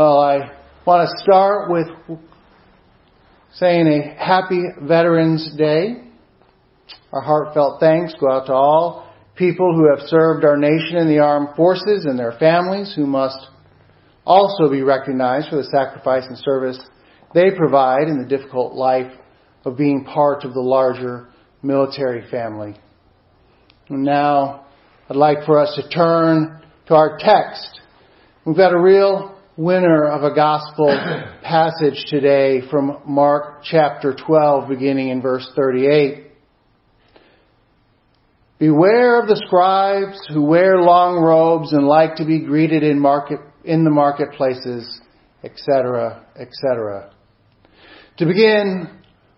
Well, I want to start with saying a happy Veterans Day. Our heartfelt thanks go out to all people who have served our nation in the armed forces and their families who must also be recognized for the sacrifice and service they provide in the difficult life of being part of the larger military family. And now I'd like for us to turn to our text. We've got a real winner of a gospel passage today from Mark chapter 12 beginning in verse 38. Beware of the scribes who wear long robes and like to be greeted in market in the marketplaces, etc., etc. To begin,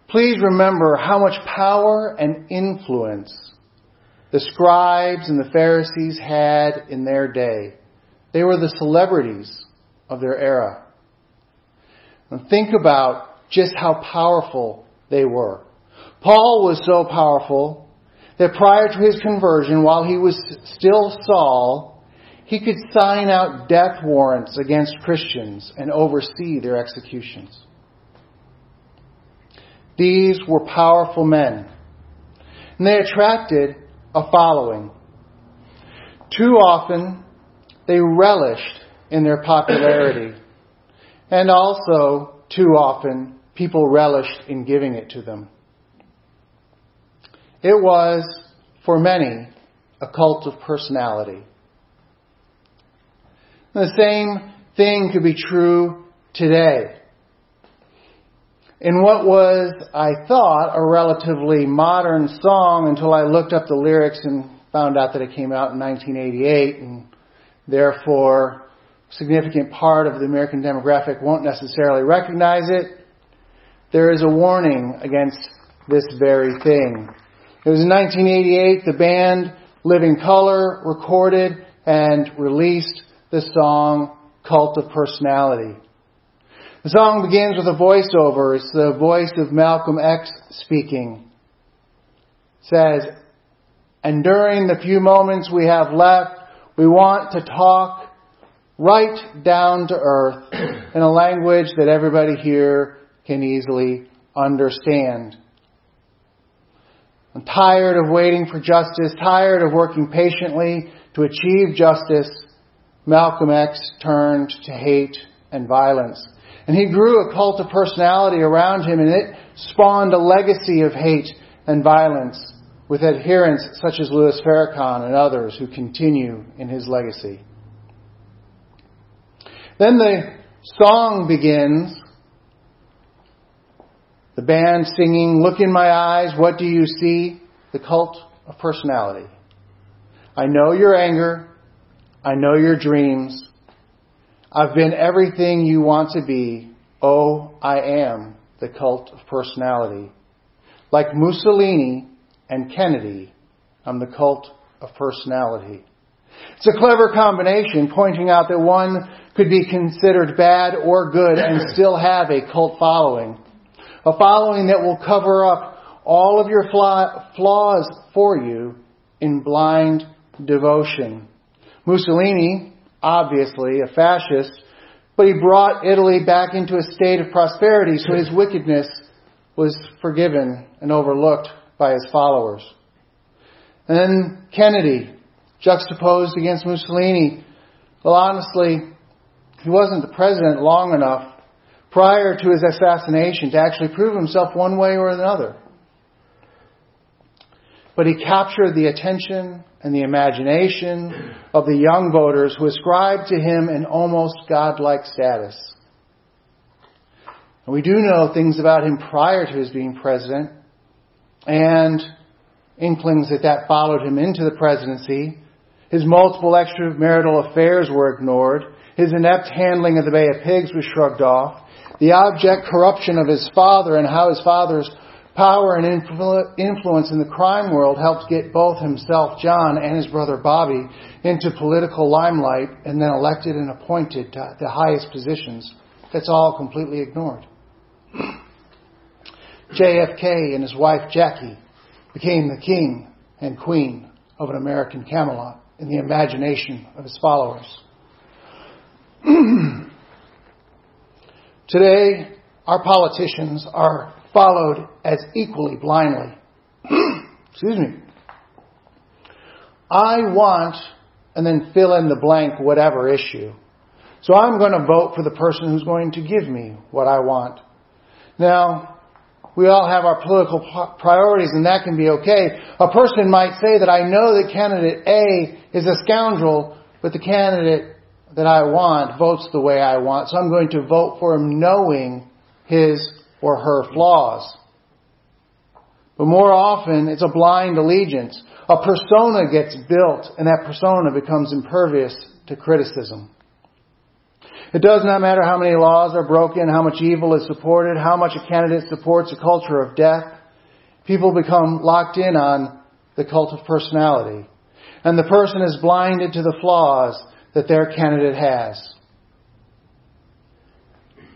please remember how much power and influence the scribes and the Pharisees had in their day. They were the celebrities of their era. And think about just how powerful they were. Paul was so powerful that prior to his conversion, while he was still Saul, he could sign out death warrants against Christians and oversee their executions. These were powerful men. And they attracted a following. Too often, they relished in their popularity. And also, too often, people relished in giving it to them. It was, for many, a cult of personality. The same thing could be true today. In what was, I thought, a relatively modern song until I looked up the lyrics and found out that it came out in 1988 and therefore significant part of the American demographic won't necessarily recognize it. There is a warning against this very thing. It was in 1988 the band Living Colour recorded and released the song Cult of Personality. The song begins with a voiceover. It's the voice of Malcolm X speaking. It says, and during the few moments we have left, we want to talk right down to earth in a language that everybody here can easily understand. I'm tired of waiting for justice, tired of working patiently to achieve justice. Malcolm X turned to hate and violence. And he grew a cult of personality around him, and it spawned a legacy of hate and violence with adherents such as Louis Farrakhan and others who continue in his legacy. Then the song begins. The band singing, Look in my eyes, what do you see? The cult of personality. I know your anger. I know your dreams. I've been everything you want to be. Oh, I am the cult of personality. Like Mussolini and Kennedy, I'm the cult of personality. It's a clever combination pointing out that one could be considered bad or good and still have a cult following. A following that will cover up all of your flaws for you in blind devotion. Mussolini obviously a fascist, but he brought Italy back into a state of prosperity so his wickedness was forgiven and overlooked by his followers. And then Kennedy, juxtaposed against Mussolini. Well, honestly, he wasn't the president long enough prior to his assassination to actually prove himself one way or another. But he captured the attention and the imagination of the young voters who ascribed to him an almost godlike status. And we do know things about him prior to his being president and inklings that that followed him into the presidency. His multiple extramarital affairs were ignored. His inept handling of the Bay of Pigs was shrugged off. The abject corruption of his father and how his father's power and influence in the crime world helped get both himself, John, and his brother Bobby into political limelight and then elected and appointed to the highest positions. That's all completely ignored. JFK and his wife Jackie became the king and queen of an American Camelot in the imagination of his followers. Today, our politicians are followed as equally blindly. Excuse me. I want, and then fill in the blank whatever issue. So I'm going to vote for the person who's going to give me what I want. Now, we all have our political priorities and that can be okay. A person might say that I know that candidate A is a scoundrel, but the candidate that I want votes the way I want, so I'm going to vote for him knowing his or her flaws. But more often, it's a blind allegiance. A persona gets built, and that persona becomes impervious to criticism. It does not matter how many laws are broken, how much evil is supported, how much a candidate supports a culture of death. People become locked in on the cult of personality. And the person is blinded to the flaws that their candidate has.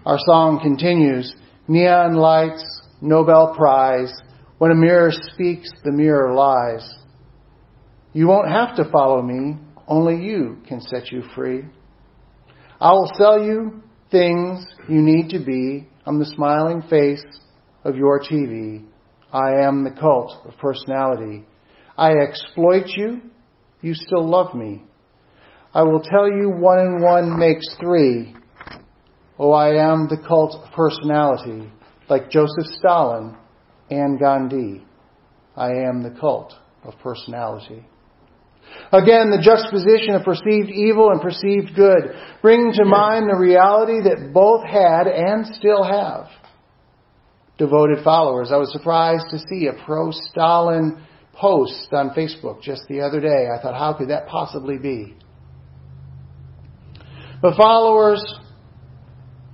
Our song continues, neon lights, Nobel Prize, when a mirror speaks, the mirror lies. You won't have to follow me, only you can set you free. I will sell you things you need to be. I'm the smiling face of your TV. I am the cult of personality. I exploit you. You still love me. I will tell you one and one makes three. Oh, I am the cult of personality, like Joseph Stalin and Gandhi. I am the cult of personality. Again, the juxtaposition of perceived evil and perceived good, bringing to mind the reality that both had and still have devoted followers. I was surprised to see a pro-Stalin post on Facebook just the other day. I thought, how could that possibly be? But followers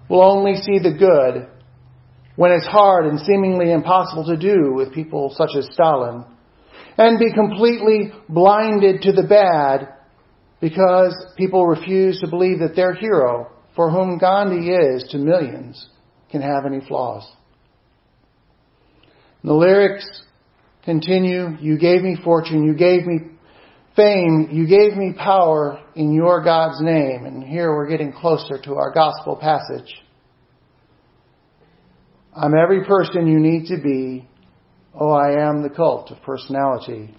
will only see the good when it's hard and seemingly impossible to do with people such as Stalin and be completely blinded to the bad because people refuse to believe that their hero, for whom Gandhi is to millions, can have any flaws. And the lyrics continue, you gave me fortune, you gave me fame, you gave me power in your God's name. And here we're getting closer to our gospel passage. I'm every person you need to be Oh, I am the cult of personality.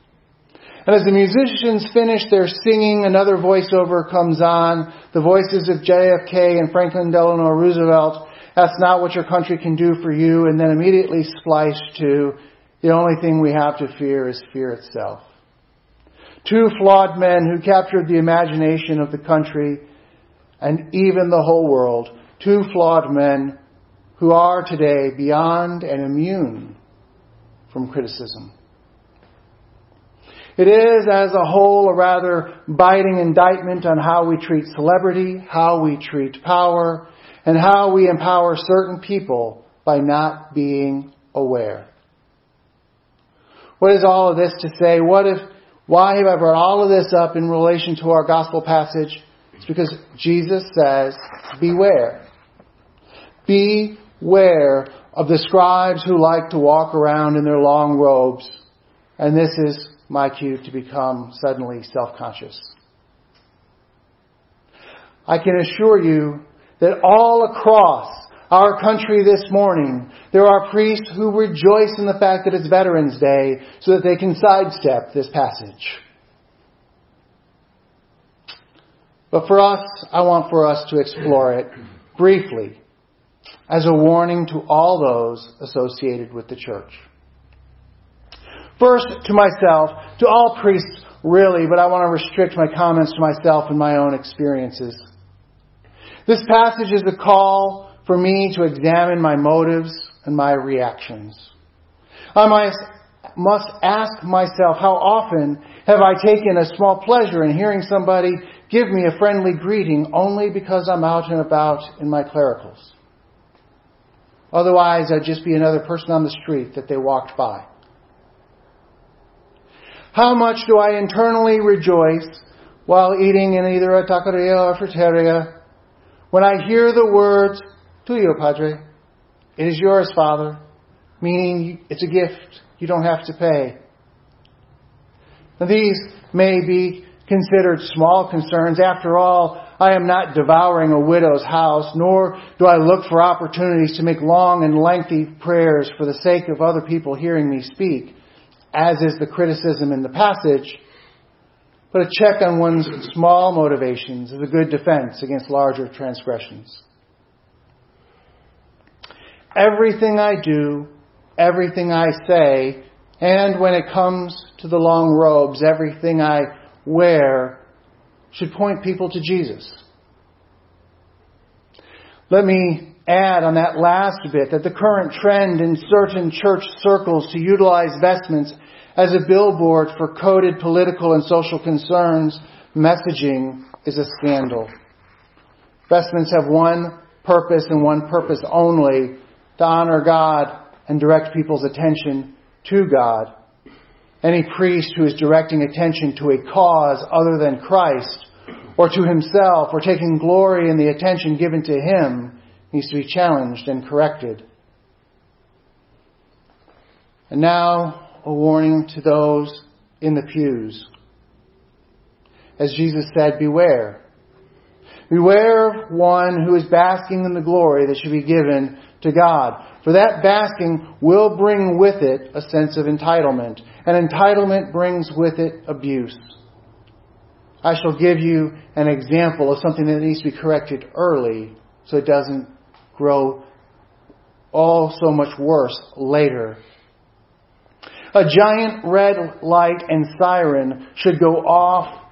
And as the musicians finish their singing, another voiceover comes on. The voices of JFK and Franklin Delano Roosevelt. That's not what your country can do for you. And then immediately splice to the only thing we have to fear is fear itself. Two flawed men who captured the imagination of the country and even the whole world. Two flawed men who are today beyond and immune from criticism. It is, as a whole, a rather biting indictment on how we treat celebrity, how we treat power, and how we empower certain people by not being aware. What is all of this to say? What if, why have I brought all of this up in relation to our gospel passage? It's because Jesus says, beware. Beware of the scribes who like to walk around in their long robes. And this is my cue to become suddenly self-conscious. I can assure you that all across our country this morning, there are priests who rejoice in the fact that it's Veterans Day so that they can sidestep this passage. But for us, I want for us to explore it briefly as a warning to all those associated with the church. First, to myself, to all priests, really, but I want to restrict my comments to myself and my own experiences. This passage is a call for me to examine my motives and my reactions. I must ask myself, how often have I taken a small pleasure in hearing somebody give me a friendly greeting only because I'm out and about in my clericals? Otherwise, I'd just be another person on the street that they walked by. How much do I internally rejoice while eating in either a taqueria or fruteria when I hear the words, "To tuyo, Padre, it is yours, Father, meaning it's a gift, you don't have to pay. Now, these may be considered small concerns. After all, I am not devouring a widow's house, nor do I look for opportunities to make long and lengthy prayers for the sake of other people hearing me speak, as is the criticism in the passage. But a check on one's small motivations is a good defense against larger transgressions. Everything I do, everything I say, and when it comes to the long robes, everything I wear should point people to Jesus. Let me add on that last bit that the current trend in certain church circles to utilize vestments as a billboard for coded political and social concerns messaging is a scandal. Vestments have one purpose and one purpose only to honor God and direct people's attention to God. Any priest who is directing attention to a cause other than Christ or to himself or taking glory in the attention given to him needs to be challenged and corrected. And now, a warning to those in the pews. As Jesus said, beware. Beware one who is basking in the glory that should be given to God. For that basking will bring with it a sense of entitlement. And entitlement brings with it abuse. I shall give you an example of something that needs to be corrected early so it doesn't grow all so much worse later. A giant red light and siren should go off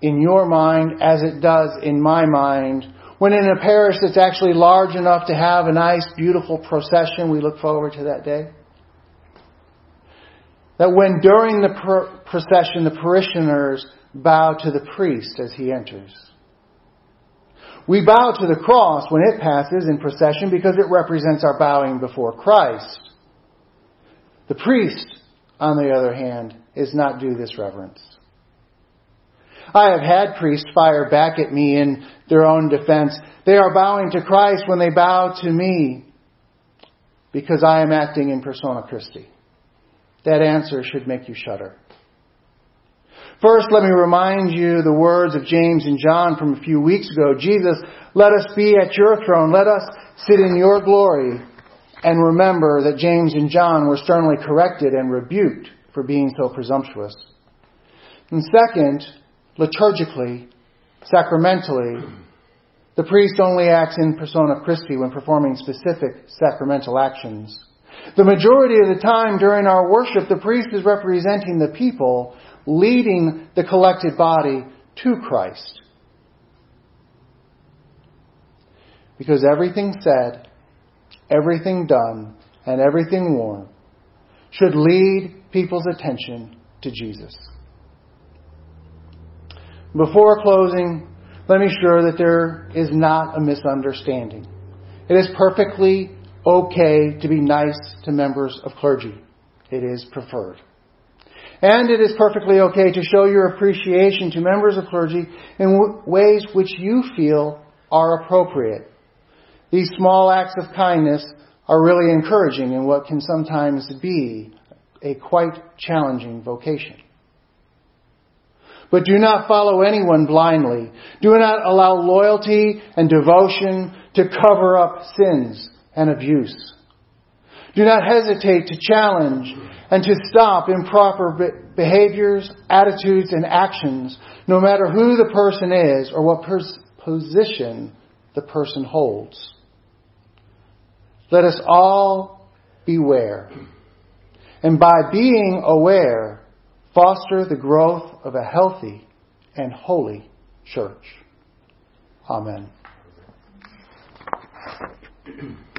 in your mind as it does in my mind when in a parish that's actually large enough to have a nice, beautiful procession, we look forward to that day. That when during the procession the parishioners bow to the priest as he enters. We bow to the cross when it passes in procession because it represents our bowing before Christ. The priest, on the other hand, is not due this reverence. I have had priests fire back at me in their own defense. They are bowing to Christ when they bow to me because I am acting in persona Christi. That answer should make you shudder. First, let me remind you the words of James and John from a few weeks ago. Jesus, let us be at your throne. Let us sit in your glory. And remember that James and John were sternly corrected and rebuked for being so presumptuous. And second, liturgically, sacramentally, the priest only acts in persona Christi when performing specific sacramental actions. The majority of the time during our worship, the priest is representing the people, leading the collected body to Christ. Because everything said, everything done, and everything worn should lead people's attention to Jesus. Before closing, let me sure that there is not a misunderstanding. It is perfectly okay to be nice to members of clergy. It is preferred. And it is perfectly okay to show your appreciation to members of clergy in w- ways which you feel are appropriate. These small acts of kindness are really encouraging in what can sometimes be a quite challenging vocation. But do not follow anyone blindly. Do not allow loyalty and devotion to cover up sins and abuse. Do not hesitate to challenge and to stop improper behaviors, attitudes, and actions, no matter who the person is or what pers- position the person holds. Let us all beware. And by being aware, foster the growth of a healthy and holy church. Amen.